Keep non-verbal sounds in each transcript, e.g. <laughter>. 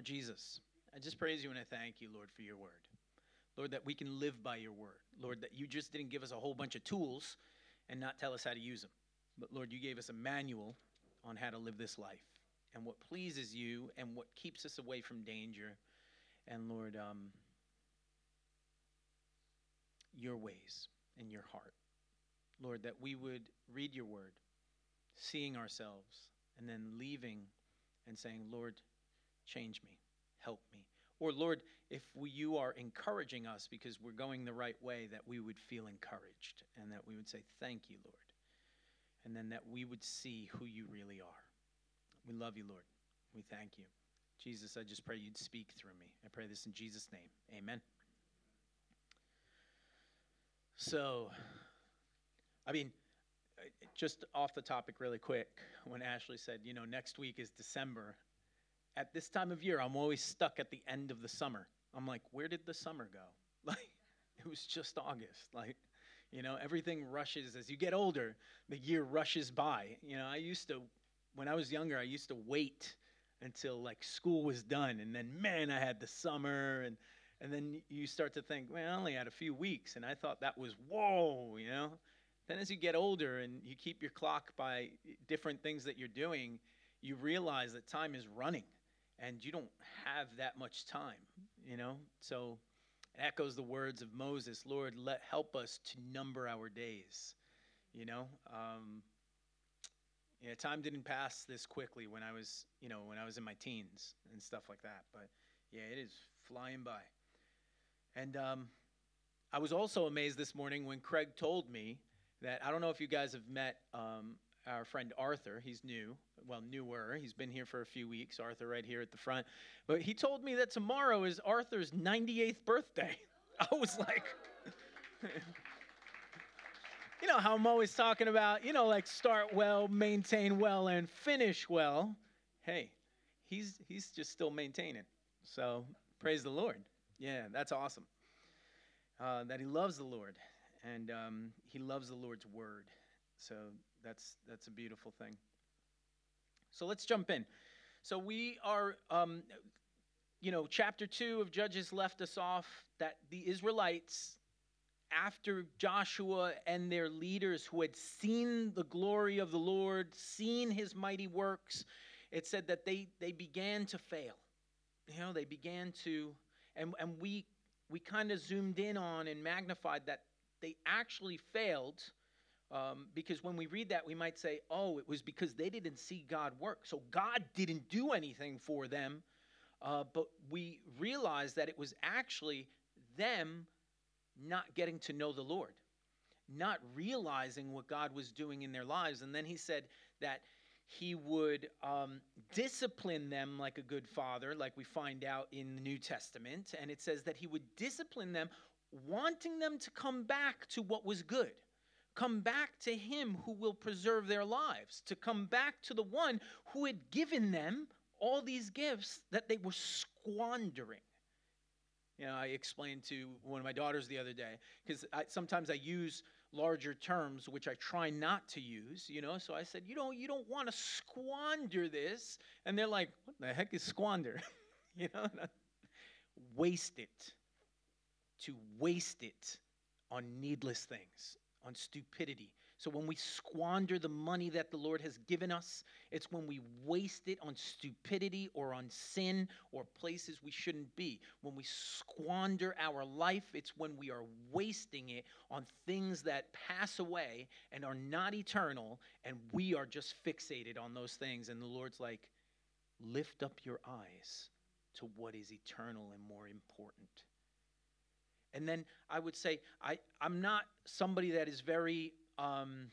Lord Jesus, I just praise you and I thank you, Lord, for your word. Lord, that we can live by your word. Lord, that you just didn't give us a whole bunch of tools and not tell us how to use them. But Lord, you gave us a manual on how to live this life and what pleases you and what keeps us away from danger. And Lord, um, your ways and your heart. Lord, that we would read your word, seeing ourselves, and then leaving and saying, Lord, change me, help me. Or, Lord, if we, you are encouraging us because we're going the right way, that we would feel encouraged and that we would say, Thank you, Lord. And then that we would see who you really are. We love you, Lord. We thank you. Jesus, I just pray you'd speak through me. I pray this in Jesus' name. Amen. So, I mean, uh, just off the topic really quick, when Ashley said, you know, next week is December, at this time of year, I'm always stuck at the end of the summer. I'm like, where did the summer go? <laughs> Like, it was just August. Like, you know, everything rushes as you get older, the year rushes by. You know, I used to, when I was younger, I used to wait until like school was done. And then, man, I had the summer. And, and then you start to think, well, I only had a few weeks. And I thought that was, whoa, you know. Then as you get older and you keep your clock by different things that you're doing, you realize that time is running and you don't have that much time, you know? So it echoes the words of Moses Lord, let, help us to number our days, you know? Um, yeah, time didn't pass this quickly when I was, you know, when I was in my teens and stuff like that. But yeah, it is flying by. And um, I was also amazed this morning when Craig told me that I don't know if you guys have met um, our friend Arthur. He's new, well, newer. He's been here for a few weeks. Arthur, right here at the front. But he told me that tomorrow is Arthur's 98th birthday. <laughs> I was like, <laughs> you know how I'm always talking about, you know, like start well, maintain well, and finish well. Hey, he's he's just still maintaining. So praise the Lord. Yeah, that's awesome. Uh, that he loves the Lord and um, he loves the Lord's word. So that's that's a beautiful thing. So let's jump in. So we are, um, you know, chapter two of Judges left us off that the Israelites, after Joshua and their leaders who had seen the glory of the Lord, seen his mighty works, it said that they they began to fail. You know, they began to, and and we we kind of zoomed in on and magnified that they actually failed um, because when we read that, we might say, oh, it was because they didn't see God work. So God didn't do anything for them. Uh, but we realize that it was actually them not getting to know the Lord, not realizing what God was doing in their lives. And then he said that he would um, discipline them like a good father, like we find out in the New Testament. And it says that he would discipline them wanting them to come back to what was good, come back to Him who will preserve their lives, to come back to the one who had given them all these gifts that they were squandering. You know, I explained to one of my daughters the other day because sometimes I use larger terms which I try not to use, you know. So I said, you know, you don't want to squander this, and they're like, what the heck is squander? <laughs> you know, waste it to waste it on needless things, on stupidity. So when we squander the money that the Lord has given us, it's when we waste it on stupidity or on sin or places we shouldn't be. When we squander our life, it's when we are wasting it on things that pass away and are not eternal, and we are just fixated on those things. And the Lord's like, lift up your eyes to what is eternal and more important. And then I would say, I, I'm not somebody that is very, um,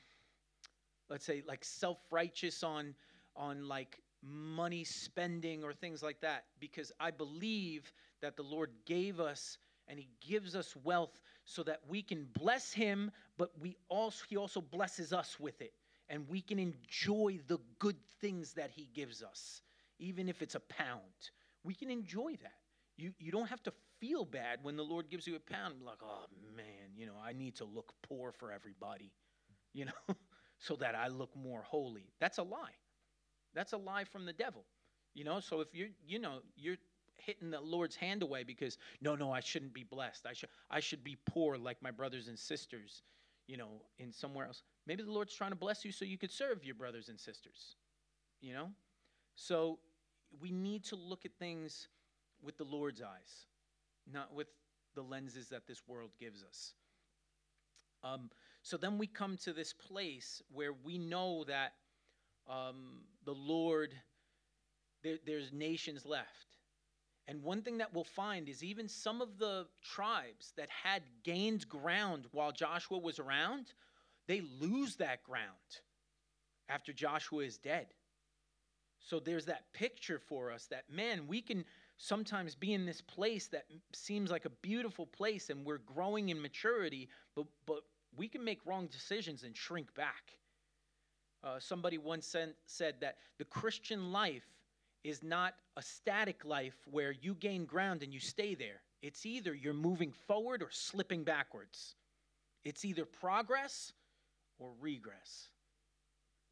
let's say, like self righteous on, on like money spending or things like that, because I believe that the Lord gave us and He gives us wealth so that we can bless Him, but we also He also blesses us with it, and we can enjoy the good things that He gives us, even if it's a pound. We can enjoy that. You, you don't have to feel bad when the Lord gives you a pound. Like, oh man, you know, I need to look poor for everybody, you know, <laughs> so that I look more holy. That's a lie. That's a lie from the devil. You know, so if you're, you know, you're hitting the Lord's hand away because no, no, I shouldn't be blessed. I should I should be poor like my brothers and sisters, you know, in somewhere else. Maybe the Lord's trying to bless you so you could serve your brothers and sisters. You know? So we need to look at things with the Lord's eyes, not with the lenses that this world gives us. Um, so then we come to this place where we know that um, the Lord, there, there's nations left. And one thing that we'll find is even some of the tribes that had gained ground while Joshua was around, they lose that ground after Joshua is dead. So there's that picture for us that, man, we can sometimes be in this place that seems like a beautiful place and we're growing in maturity, but, but we can make wrong decisions and shrink back. Uh, somebody once said, said that the Christian life is not a static life where you gain ground and you stay there. It's either you're moving forward or slipping backwards. It's either progress or regress.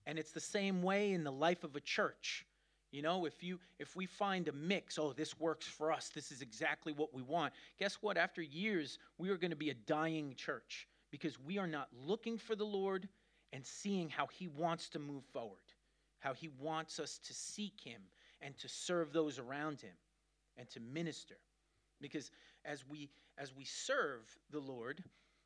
And it's the same way in the life of a church. You know, if you if we find a mix, oh, this works for us, this is exactly what we want. Guess what? After years, we are going to be a dying church because we are not looking for the Lord and seeing how he wants to move forward, how he wants us to seek him and to serve those around him and to minister. Because as we as we serve the Lord,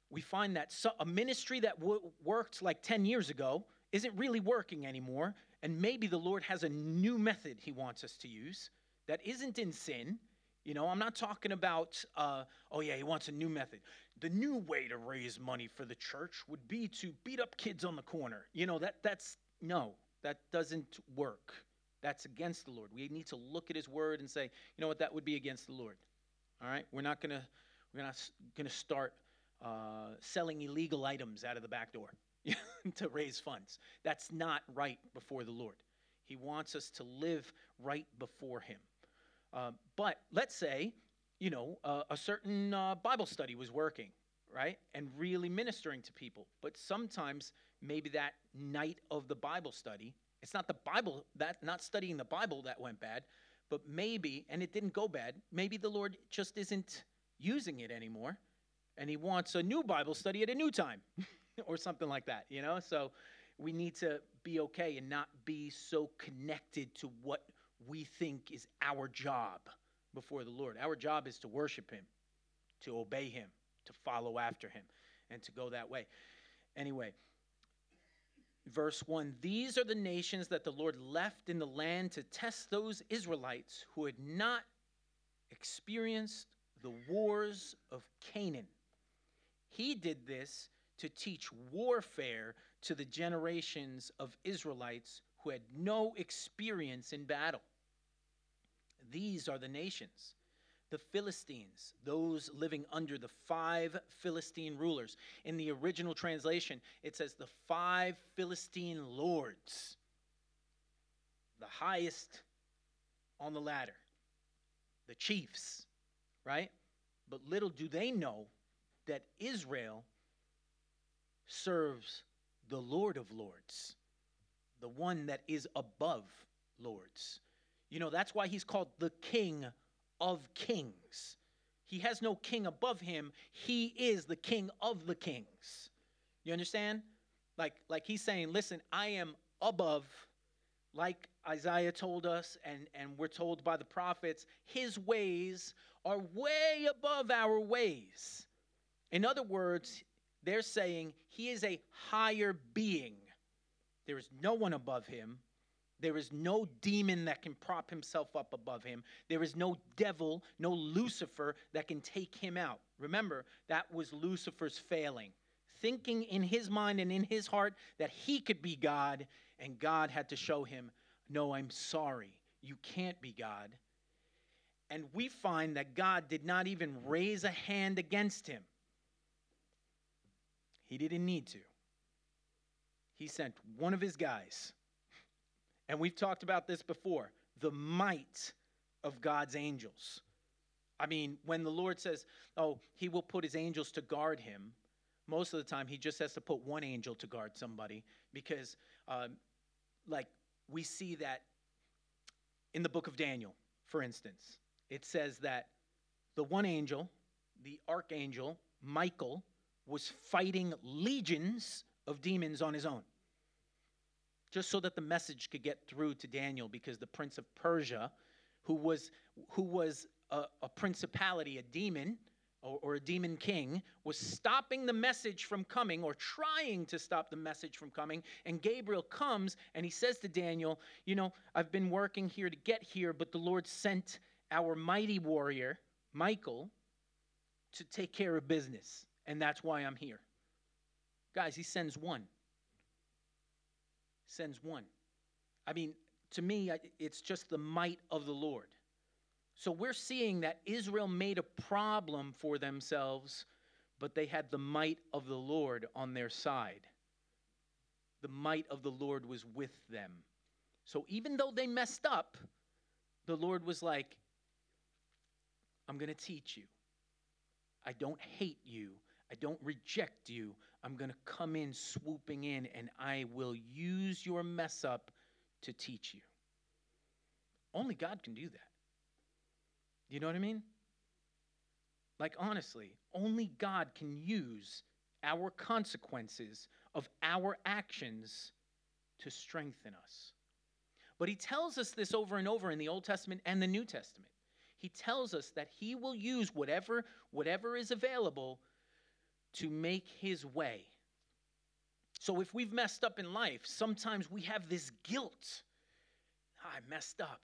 we find that so, a ministry that w- worked like 10 years ago isn't really working anymore. And maybe the Lord has a new method he wants us to use that isn't in sin. You know, I'm not talking about, uh, oh, yeah, he wants a new method. The new way to raise money for the church would be to beat up kids on the corner. You know, that that's no, that doesn't work. That's against the Lord. We need to look at his word and say, you know what, that would be against the Lord. All right? We're not to we're not to start uh, selling illegal items out of the back door. <laughs> to raise funds. That's not right before the Lord. He wants us to live right before Him. Uh, but let's say, you know, uh, a certain uh, Bible study was working, right? And really ministering to people. But sometimes maybe that night of the Bible study, it's not the Bible, that not studying the Bible that went bad, but maybe, and it didn't go bad, maybe the Lord just isn't using it anymore. And he wants a new Bible study at a new time. <laughs> <laughs> or something like that, you know? So we need to be okay and not be so connected to what we think is our job before the Lord. Our job is to worship Him, to obey Him, to follow after Him, and to go that way. Anyway, verse 1 These are the nations that the Lord left in the land to test those Israelites who had not experienced the wars of Canaan. He did this to teach warfare to the generations of Israelites who had no experience in battle. These are the nations the Philistines, those living under the five Philistine rulers. In the original translation, it says the five Philistine lords, the highest on the ladder, the chiefs, right? But little do they know that Israel serves the Lord of Lords, the one that is above lords. You know, that's why he's called the King of Kings. He has no king above him, he is the King of the Kings. You understand? Like, like he's saying, listen, I am above, like Isaiah told us, and, and we're told by the prophets, his ways are way above our ways. In other words, they're saying he is a higher being. There is no one above him. There is no demon that can prop himself up above him. There is no devil, no Lucifer that can take him out. Remember, that was Lucifer's failing. Thinking in his mind and in his heart that he could be God, and God had to show him, No, I'm sorry. You can't be God. And we find that God did not even raise a hand against him. He didn't need to. He sent one of his guys. And we've talked about this before the might of God's angels. I mean, when the Lord says, oh, he will put his angels to guard him, most of the time he just has to put one angel to guard somebody because, um, like, we see that in the book of Daniel, for instance. it says that the one angel, the archangel, Michael, was fighting legions of demons on his own. Just so that the message could get through to Daniel, because the prince of Persia, who was, who was a, a principality, a demon, or, or, a demon king, was stopping the message from coming or trying to stop the message from coming. And Gabriel comes and he says to Daniel, You know, I've been working here to get here, but the Lord sent our mighty warrior, Michael, to take care of business. And that's why I'm here. Guys, he sends one. Sends one. I mean, to me, it's just the might of the Lord. So we're seeing that Israel made a problem for themselves, but they had the might of the Lord on their side. The might of the Lord was with them. So even though they messed up, the Lord was like, I'm going to teach you. I don't hate you. I don't reject you. I'm going to come in swooping in and I will use your mess up to teach you. Only God can do that. You know what I mean? Like, honestly, only God can use our consequences of our actions to strengthen us. But he tells us this over and over in the Old Testament and the New Testament. He tells us that he will use whatever whatever is available to make his way. So if we've messed up in life, sometimes we have this guilt. Ah, I messed up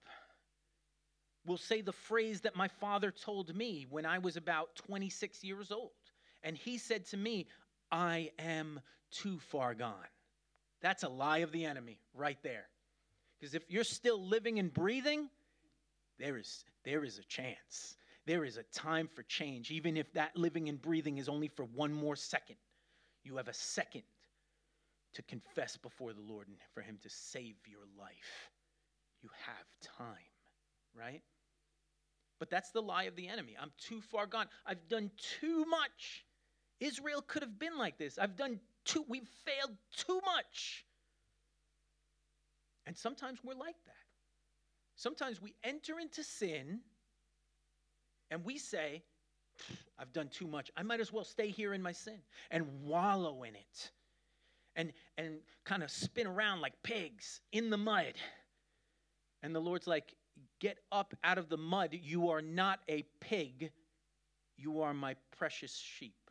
We'll say the phrase that my father told me when I was about 26 years old. And he said to me, I am too far gone. That's a lie of the enemy right there. Because if you're still living and breathing, there is, there is a chance. There is a time for change, even if that living and breathing is only for one more second. You have a second to confess before the Lord and for Him to save your life. You have time, right? But that's the lie of the enemy. I'm too far gone. I've done too much. Israel could have been like this. I've done too, we've failed too much. And sometimes we're like that. Sometimes we enter into sin and we say, I've done too much. I might as well stay here in my sin and wallow in it and, and kind of spin around like pigs in the mud. And the Lord's like, Get up out of the mud. You are not a pig. You are my precious sheep.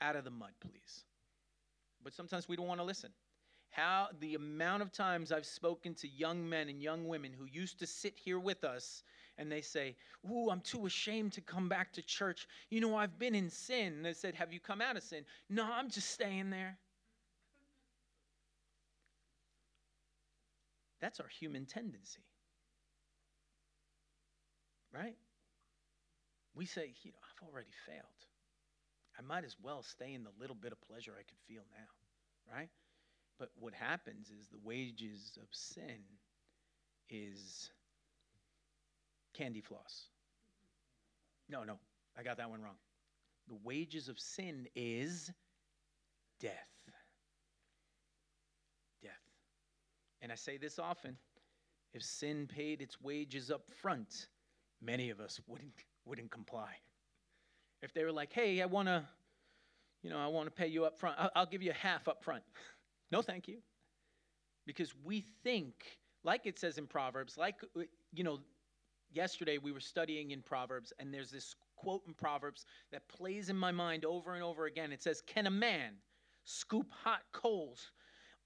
Out of the mud, please. But sometimes we don't want to listen. How the amount of times I've spoken to young men and young women who used to sit here with us and they say, Ooh, I'm too ashamed to come back to church. You know, I've been in sin. And they said, Have you come out of sin? No, I'm just staying there. That's our human tendency right? We say, you know, I've already failed. I might as well stay in the little bit of pleasure I could feel now, right? But what happens is the wages of sin is candy floss. No, no, I got that one wrong. The wages of sin is death. Death. And I say this often if sin paid its wages up front, many of us wouldn't wouldn't comply. If they were like, "Hey, I want to, you know, I want to pay you up front. I'll, give you half up front." <laughs> no, thank you. Because we think, like it says in Proverbs, like uh, you know, yesterday we were studying in Proverbs, and there's this quote in Proverbs that plays in my mind over and over again. It says, "Can a man scoop hot coals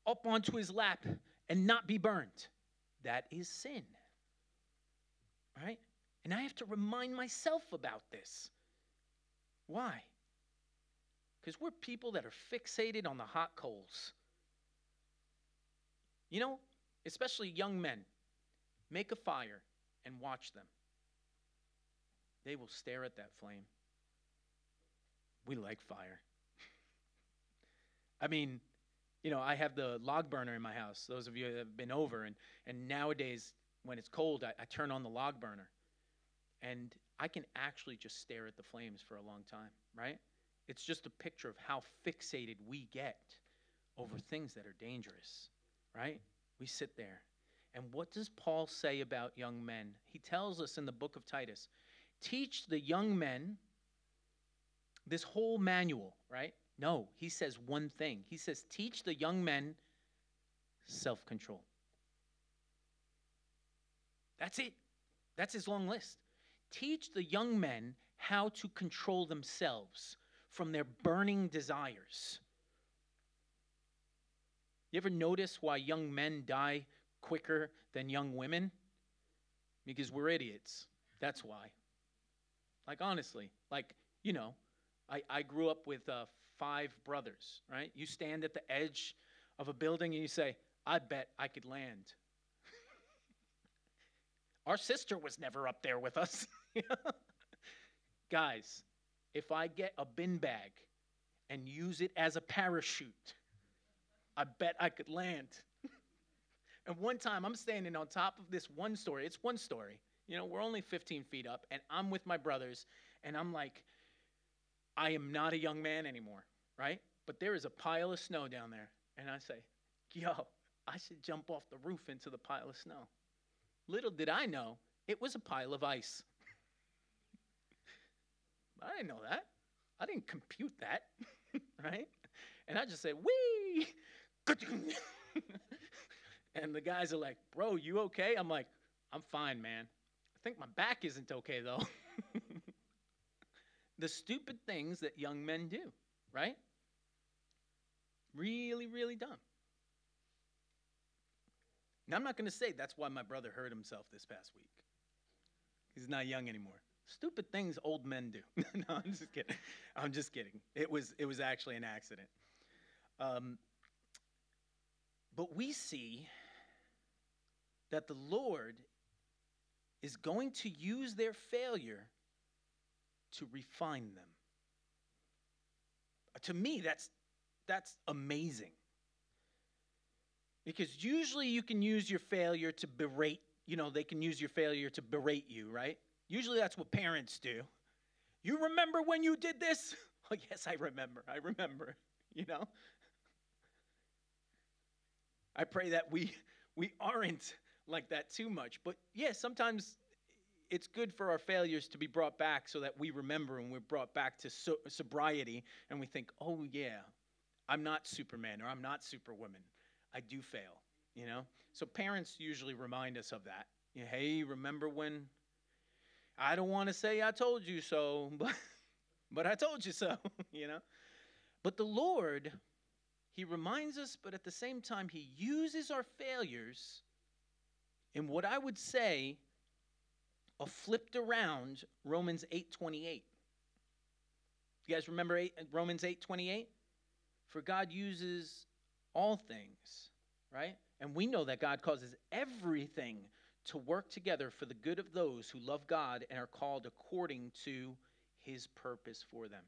up onto his lap and not be burned?" That is sin. Right? And I have to remind myself about this. Why? Because we're people that are fixated on the hot coals. You know, especially young men, make a fire and watch them. They will stare at that flame. We like fire. <laughs> I mean, you know, I have the log burner in my house. Those of you that have been over, and, and nowadays, when it's cold, I, I turn on the log burner. And I can actually just stare at the flames for a long time, right? It's just a picture of how fixated we get over things that are dangerous, right? We sit there And what does Paul say about young men? He tells us in the book of Titus teach the young men this whole manual, right? No, he says one thing. He says, teach the young men self control. That's it. That's his long list. Teach the young men how to control themselves from their burning desires. You ever notice why young men die quicker than young women? Because we're idiots. That's why. Like, honestly, like, you know, I, I grew up with uh, five brothers, right? You stand at the edge of a building and you say, I bet I could land. <laughs> Our sister was never up there with us. <laughs> Guys, if I get a bin bag and use it as a parachute, I bet I could land. And one time I'm standing on top of this one story. It's one story. You know, we're only 15 feet up, and I'm with my brothers, and I'm like, I am not a young man anymore, right? But there is a pile of snow down there. And I say, yo, I should jump off the roof into the pile of snow. Little did I know, it was a pile of ice. <laughs> I didn't know that. I didn't compute that, <laughs> right? And I just said, wee! <laughs> and the guys are like, bro, you okay? I'm like, I'm fine, man. I think my back isn't okay, though. <laughs> the stupid things that young men do, right? Really, really dumb. Now, I'm not going to say that's why my brother hurt himself this past week. He's not young anymore. Stupid things old men do. <laughs> no, I'm just kidding. I'm just kidding. It was, it was actually an accident. Um, but we see that the Lord is going to use their failure to refine them. To me, that's, that's amazing. Because usually you can use your failure to berate, you know, they can use your failure to berate you, right? Usually that's what parents do. You remember when you did this? <laughs> Oh, yes, I remember. I remember, <laughs> you know? I pray that we we aren't like that too much. But yeah, sometimes it's good for our failures to be brought back so that we remember and we're brought back to so- sobriety and we think, oh, yeah, I'm not Superman or I'm not Superwoman. I do fail, you know? So parents usually remind us of that. You know, hey, remember when I don't want to say I told you so, <laughs> but, but I told you so, <laughs> you know? But the Lord, He reminds us, but at the same time, He uses our failures in what I would say a flipped around Romans 8:28. You guys remember 8, uh, Romans 8:28? For God uses all things, right? And we know that God causes everything to work together for the good of those who love God and are called according to his purpose for them.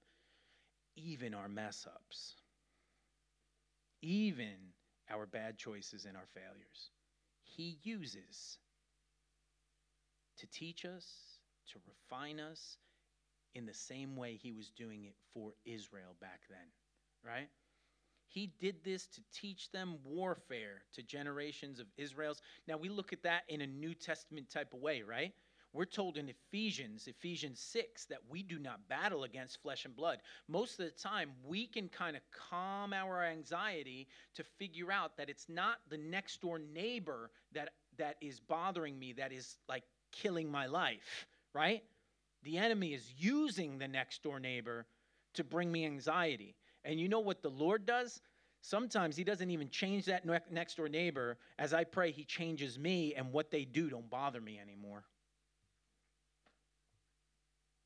Even our mess ups, even our bad choices and our failures, he uses to teach us, to refine us in the same way he was doing it for Israel back then, right? He did this to teach them warfare to generations of Israel's. Now we look at that in a New Testament type of way, right? We're told in Ephesians, Ephesians 6, that we do not battle against flesh and blood. Most of the time, we can kind of calm our anxiety to figure out that it's not the next door neighbor that, that is bothering me, that is like killing my life, right? The enemy is using the next door neighbor to bring me anxiety. And you know what the Lord does? Sometimes he doesn't even change that next door neighbor. As I pray, he changes me, and what they do don't bother me anymore.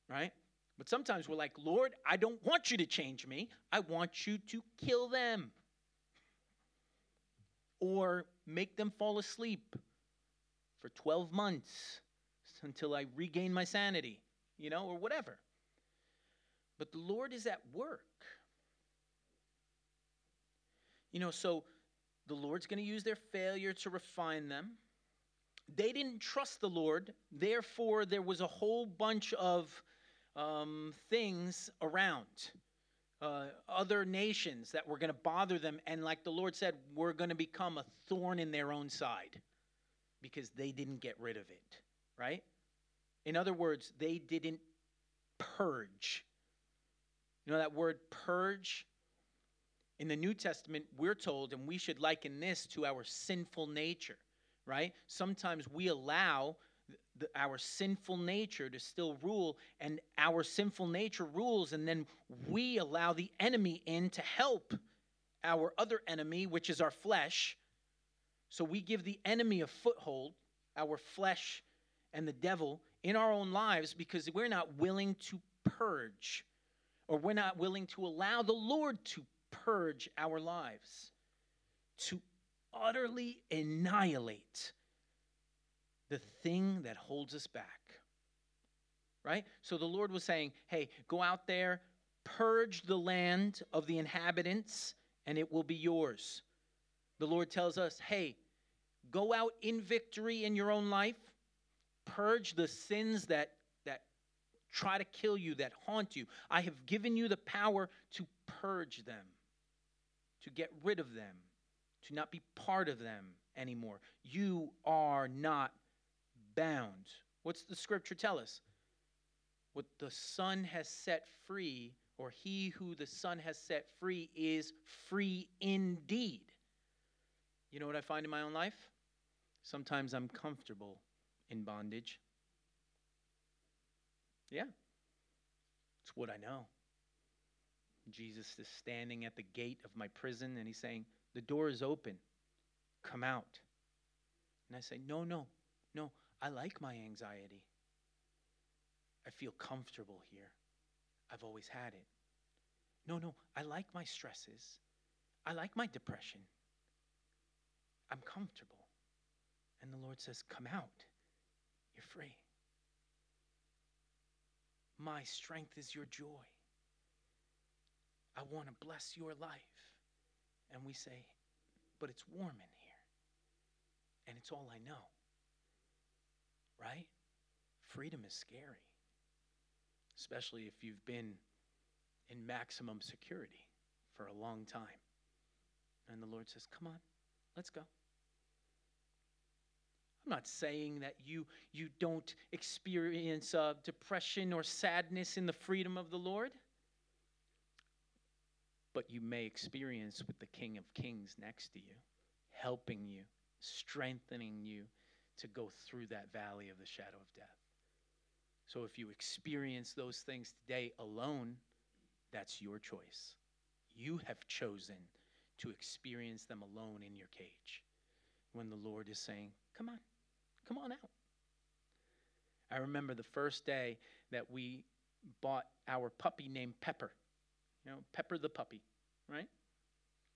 Right? But sometimes we're like, Lord, I don't want you to change me. I want you to kill them or make them fall asleep for 12 months until I regain my sanity, you know, or whatever. But the Lord is at work. You know, so the Lord's going to use their failure to refine them. They didn't trust the Lord, therefore, there was a whole bunch of um, things around. Uh, other nations that were going to bother them. And like the Lord said, we're going to become a thorn in their own side. because they didn't get rid of it, right? In other words, they didn't purge. You know that word purge? In the New Testament, we're told, and we should liken this to our sinful nature, right? Sometimes we allow the, our sinful nature to still rule, and our sinful nature rules, and then we allow the enemy in to help our other enemy, which is our flesh. So we give the enemy a foothold, our flesh and the devil, in our own lives because we're not willing to purge or we're not willing to allow the Lord to purge our lives, to utterly annihilate the thing that holds us back. Right? So the Lord was saying, hey, go out there, purge the land of the inhabitants, and it will be yours. The Lord tells us, hey, go out in victory in your own life, purge the sins that, that try to kill you, that haunt you. I have given you the power to purge them, to get rid of them, to not be part of them anymore. You are not bound. What's the scripture tell us? What the Son has set free, or he who the Son has set free, is free indeed. You know what I find in my own life? Sometimes I'm comfortable in bondage. Yeah, it's what I know. Jesus is standing at the gate of my prison and he's saying, The door is open. Come out. And I say, No, no, no. I like my anxiety. I feel comfortable here. I've always had it. No, no, I like my stresses. I like my depression. I'm comfortable. And the Lord says, Come out. You're free. My strength is your joy. I want to bless your life. And we say, But it's warm in here. And it's all I know right? Freedom is scary, especially if you've been in maximum security for a long time. And the Lord says, Come on, let's go. I'm not saying that you, you don't experience uh, depression or sadness in the freedom of the Lord, but you may experience with the King of Kings next to you, helping you, strengthening you, to go through that valley of the shadow of death. So if you experience those things today alone, that's your choice. You have chosen to experience them alone in your cage when the Lord is saying, Come on, come on out. I remember the first day that we bought our puppy named Pepper. You know, Pepper the puppy, right?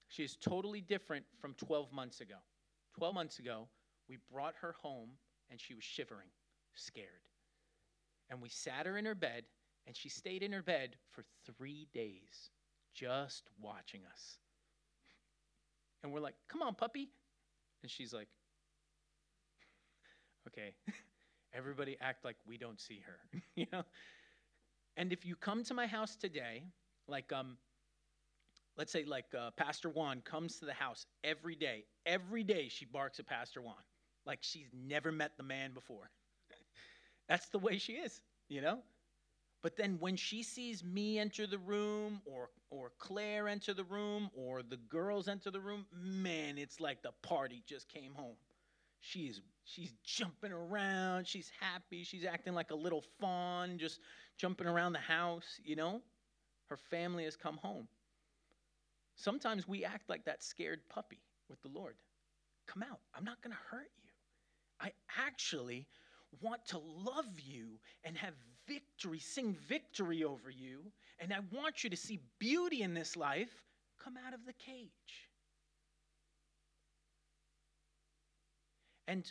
She is totally different from 12 months ago. 12 months ago, we brought her home and she was shivering, scared. And we sat her in her bed and she stayed in her bed for three days just watching us. And we're like, come on, puppy. And she's like, <laughs> okay, <laughs> everybody act like we don't see her, <laughs> you know? And if you come to my house today, like um, let's say like uh, Pastor Juan comes to the house every day. Every day she barks at Pastor Juan like she's never met the man before. <laughs> That's the way she is, you know? But then when she sees me enter the room or or Claire enter the room or the girls enter the room, man, it's like the party just came home. She is she's jumping around, she's happy, she's acting like a little fawn, just jumping around the house, you know? Her family has come home. Sometimes we act like that scared puppy with the Lord. Come out. I'm not going to hurt you. I actually want to love you and have victory, sing victory over you, and I want you to see beauty in this life come out of the cage. And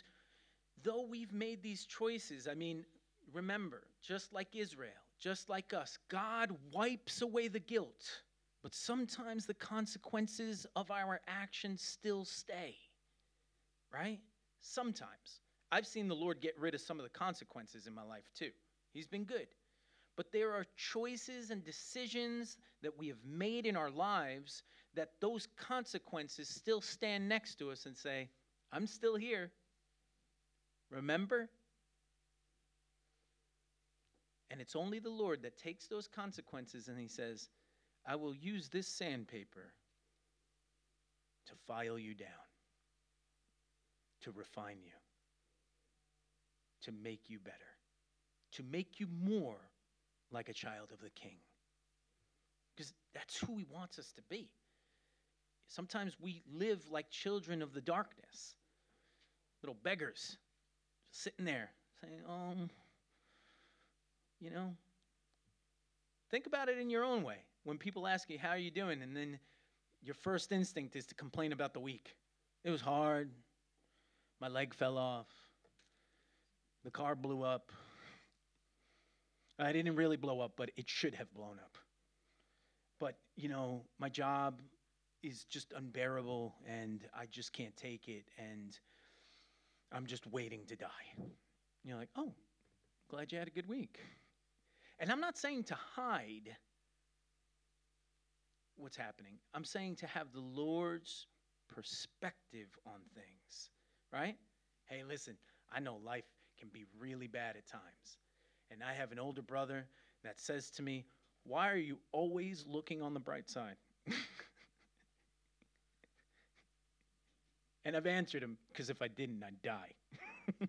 though we've made these choices, I mean, remember, just like Israel, just like us, God wipes away the guilt, but sometimes the consequences of our actions still stay, right? Sometimes. I've seen the Lord get rid of some of the consequences in my life too. He's been good. But there are choices and decisions that we have made in our lives that those consequences still stand next to us and say, I'm still here. Remember? And it's only the Lord that takes those consequences and he says, I will use this sandpaper to file you down, to refine you, to make you better, to make you more like a child of the king. Because that's who he wants us to be. Sometimes we live like children of the darkness, little beggars, sitting there saying, um, you know, think about it in your own way. When people ask you, How are you doing? and then your first instinct is to complain about the week. It was hard. My leg fell off. The car blew up. I didn't really blow up, but it should have blown up. But, you know, my job is just unbearable and I just can't take it and I'm just waiting to die. You're like, oh, glad you had a good week. And I'm not saying to hide what's happening, I'm saying to have the Lord's perspective on things, right? Hey, listen, I know life can be really bad at times. And I have an older brother that says to me, Why are you always looking on the bright side? <laughs> and I've answered him, Because if I didn't, I'd die. <laughs>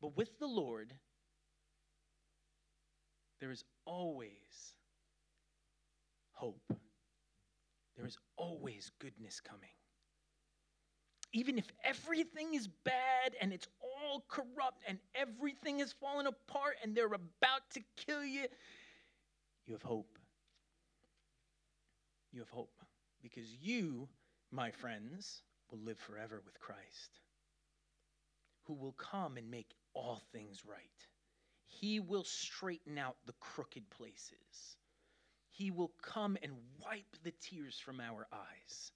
but with the Lord, there is always hope. There is always goodness coming. Even if everything is bad and it's all corrupt and everything is falling apart and they're about to kill you, you have hope. You have hope because you, my friends, will live forever with Christ, who will come and make all things right. He will straighten out the crooked places. He will come and wipe the tears from our eyes.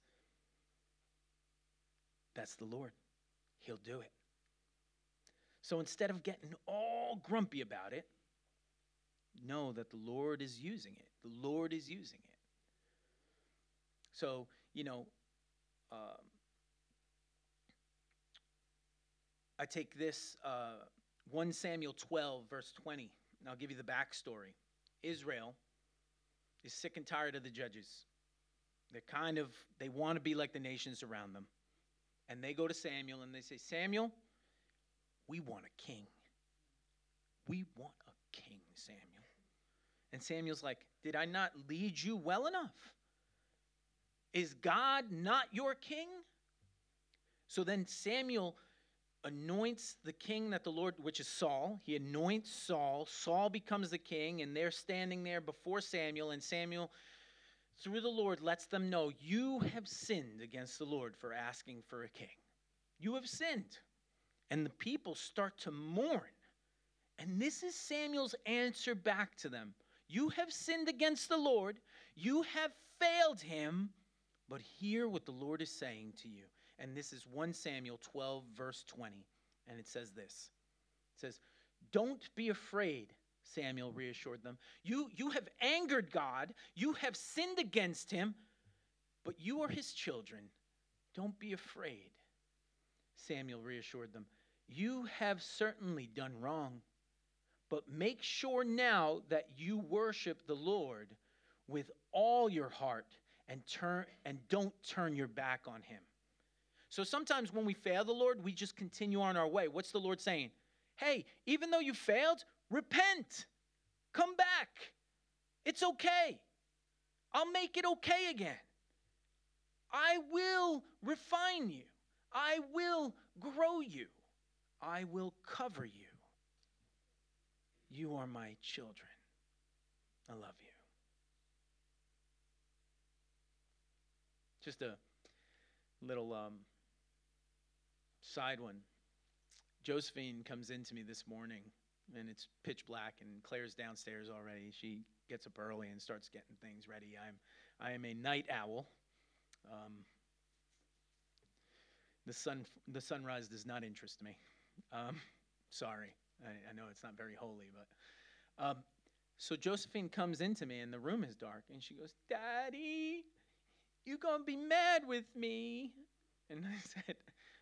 That's the Lord. He'll do it. So instead of getting all grumpy about it, know that the Lord is using it. The Lord is using it. So, you know, um, I take this uh, 1 Samuel 12, verse 20, and I'll give you the backstory. Israel is sick and tired of the judges. They're kind of, they want to be like the nations around them. And they go to Samuel and they say, Samuel, we want a king. We want a king, Samuel. And Samuel's like, Did I not lead you well enough? Is God not your king? So then Samuel anoints the king that the Lord, which is Saul. He anoints Saul. Saul becomes the king, and they're standing there before Samuel, and Samuel, through the Lord, lets them know, You have sinned against the Lord for asking for a king. You have sinned. And the people start to mourn. And this is Samuel's answer back to them You have sinned against the Lord, you have failed him, but hear what the Lord is saying to you. And this is 1 Samuel 12, verse 20. And it says this It says, Don't be afraid, Samuel reassured them. You, you have angered God, you have sinned against him, but you are his children. Don't be afraid. Samuel reassured them. You have certainly done wrong, but make sure now that you worship the Lord with all your heart and turn and don't turn your back on him. So sometimes when we fail the Lord, we just continue on our way. What's the Lord saying? Hey, even though you failed, repent. Come back. It's okay. I'll make it okay again. I will refine you. I will grow you. I will cover you. You are my children. I love you. Just a little um, Side one. Josephine comes into me this morning, and it's pitch black, and Claire's downstairs already. She gets up early and starts getting things ready. I'm, I am a night owl. Um, the sun, the sunrise does not interest me. Um, sorry, I, I, know it's not very holy, but um, so Josephine comes into me, and the room is dark, and she goes, "Daddy, you gonna be mad with me?" And I <laughs> said,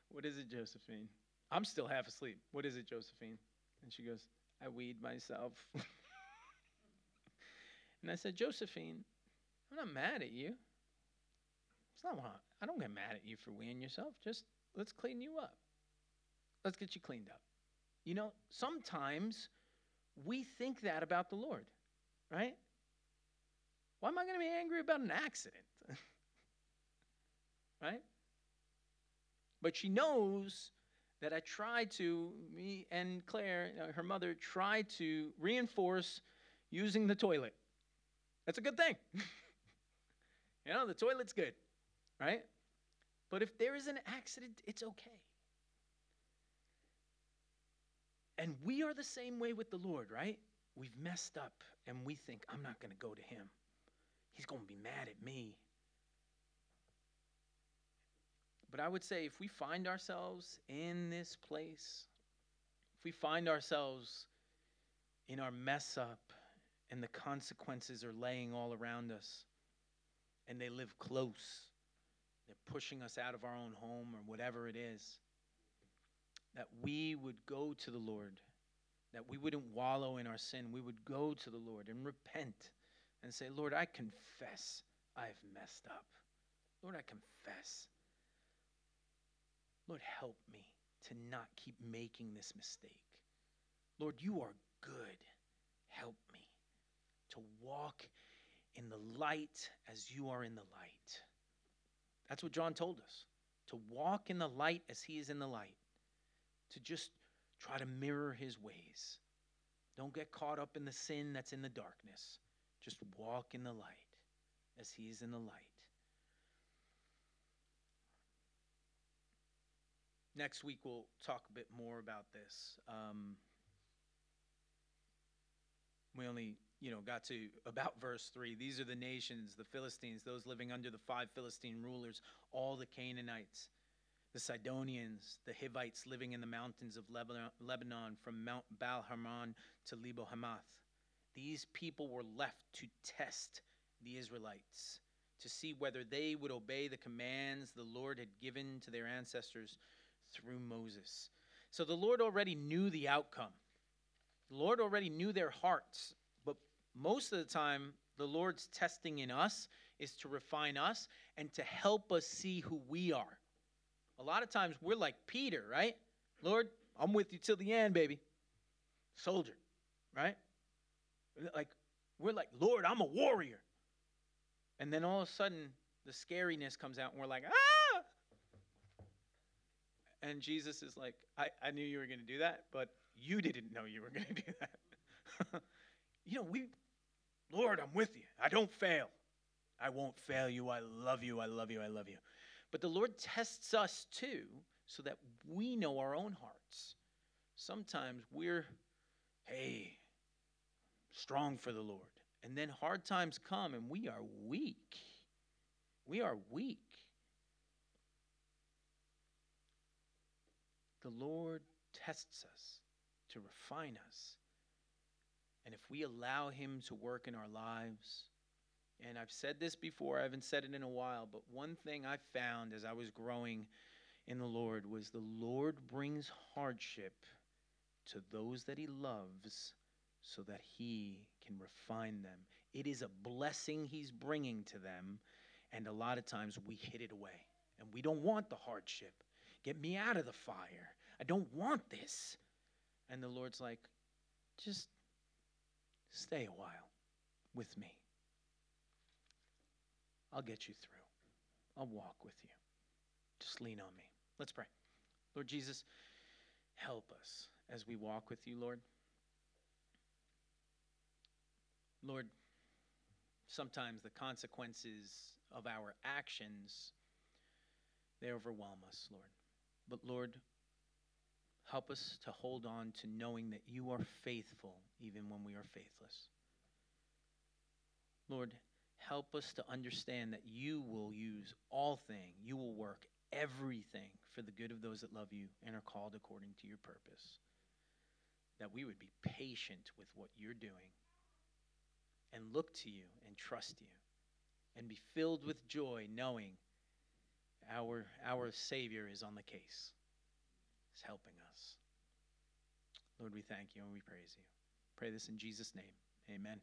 What is it, Josephine? I'm still half asleep. What is it, Josephine? And she goes, I weed myself. <laughs> and I said, Josephine, I'm not mad at you. It's not wrong. I don't get mad at you for weeing yourself. Just let's clean you up. Let's get you cleaned up. You know, sometimes we think that about the Lord, right? Why am I going to be angry about an accident? <laughs> right? But she knows that I tried to, me and Claire, uh, her mother, tried to reinforce using the toilet. That's a good thing. <laughs> you know, the toilet's good, right? But if there is an accident, it's okay. And we are the same way with the Lord, right? We've messed up and we think, I'm not going to go to him. He's going to be mad at me. But I would say if we find ourselves in this place, if we find ourselves in our mess up and the consequences are laying all around us and they live close, they're pushing us out of our own home or whatever it is, that we would go to the Lord, that we wouldn't wallow in our sin. We would go to the Lord and repent and say, Lord, I confess I've messed up. Lord, I confess. Lord, help me to not keep making this mistake. Lord, you are good. Help me to walk in the light as you are in the light. That's what John told us to walk in the light as he is in the light to just try to mirror his ways. Don't get caught up in the sin that's in the darkness. Just walk in the light as he is in the light. Next week, we'll talk a bit more about this. Um, we only you know got to about <laughs> verse 3 these are the nations the philistines those living under the five philistine rulers all the canaanites the Sidonians, the Hivites living in the mountains of Lebanon from Mount Baal Hermon to Lebo Hamath. These people were left to test the Israelites, to see whether they would obey the commands the Lord had given to their ancestors through Moses. So the Lord already knew the outcome. The Lord already knew their hearts, but most of the time, the Lord's testing in us is to refine us and to help us see who we are. A lot of times we're like Peter, right? Lord, I'm with you till the end, baby. Soldier, right? Like, we're like, Lord, I'm a warrior. And then all of a sudden, the scariness comes out, and we're like, ah! And Jesus is like, I, I knew you were going to do that, but you didn't know you were going to do that. <laughs> you know, we, Lord, I'm with you. I don't fail. I won't fail you. I love you. I love you. I love you. But the Lord tests us too so that we know our own hearts. Sometimes we're, hey, strong for the Lord. And then hard times come and we are weak. We are weak. The Lord tests us to refine us. And if we allow Him to work in our lives, and I've said this before, I haven't said it in a while, but one thing I found as I was growing in the Lord was the Lord brings hardship to those that He loves so that He can refine them. It is a blessing He's bringing to them, and a lot of times we hid it away. And we don't want the hardship. Get me out of the fire. I don't want this. And the Lord's like, just stay a while with me. I'll get you through. I'll walk with you. Just lean on me. Let's pray. Lord Jesus, help us as we walk with you, Lord. Lord, sometimes the consequences of our actions they overwhelm us, Lord. But Lord, help us to hold on to knowing that you are faithful even when we are faithless. Lord, help us to understand that you will use all things, you will work everything for the good of those that love you and are called according to your purpose. That we would be patient with what you're doing and look to you and trust you and be filled with joy knowing our, our Savior is on the case. Is helping us. Lord, we thank you and we praise you. Pray this in Jesus' name. Amen.